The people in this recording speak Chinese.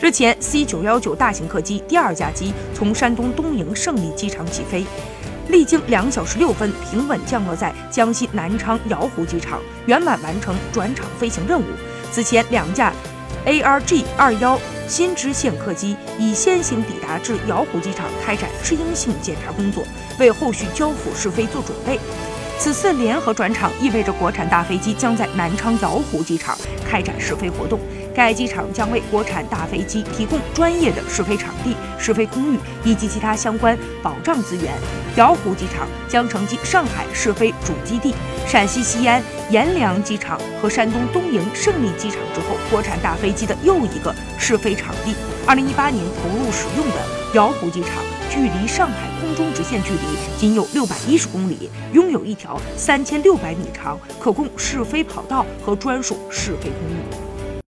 日前，C 九幺九大型客机第二架机从山东东营胜利机场起飞，历经两小时六分，平稳降落在江西南昌瑶湖机场，圆满完成转场飞行任务。此前，两架 ARG 二幺新支线客机已先行抵达至瑶湖机场，开展适应性检查工作，为后续交付试飞做准备。此次联合转场意味着国产大飞机将在南昌瑶湖机场开展试飞活动。该机场将为国产大飞机提供专业的试飞场地、试飞空域以及其他相关保障资源。瑶湖机场将承接上海试飞主基地、陕西西安阎良机场和山东东营胜利机场之后，国产大飞机的又一个试飞场地。二零一八年投入使用的瑶湖机场，距离上海空中直线距离仅有六百一十公里，拥有一条三千六百米长可供试飞跑道和专属试飞公路。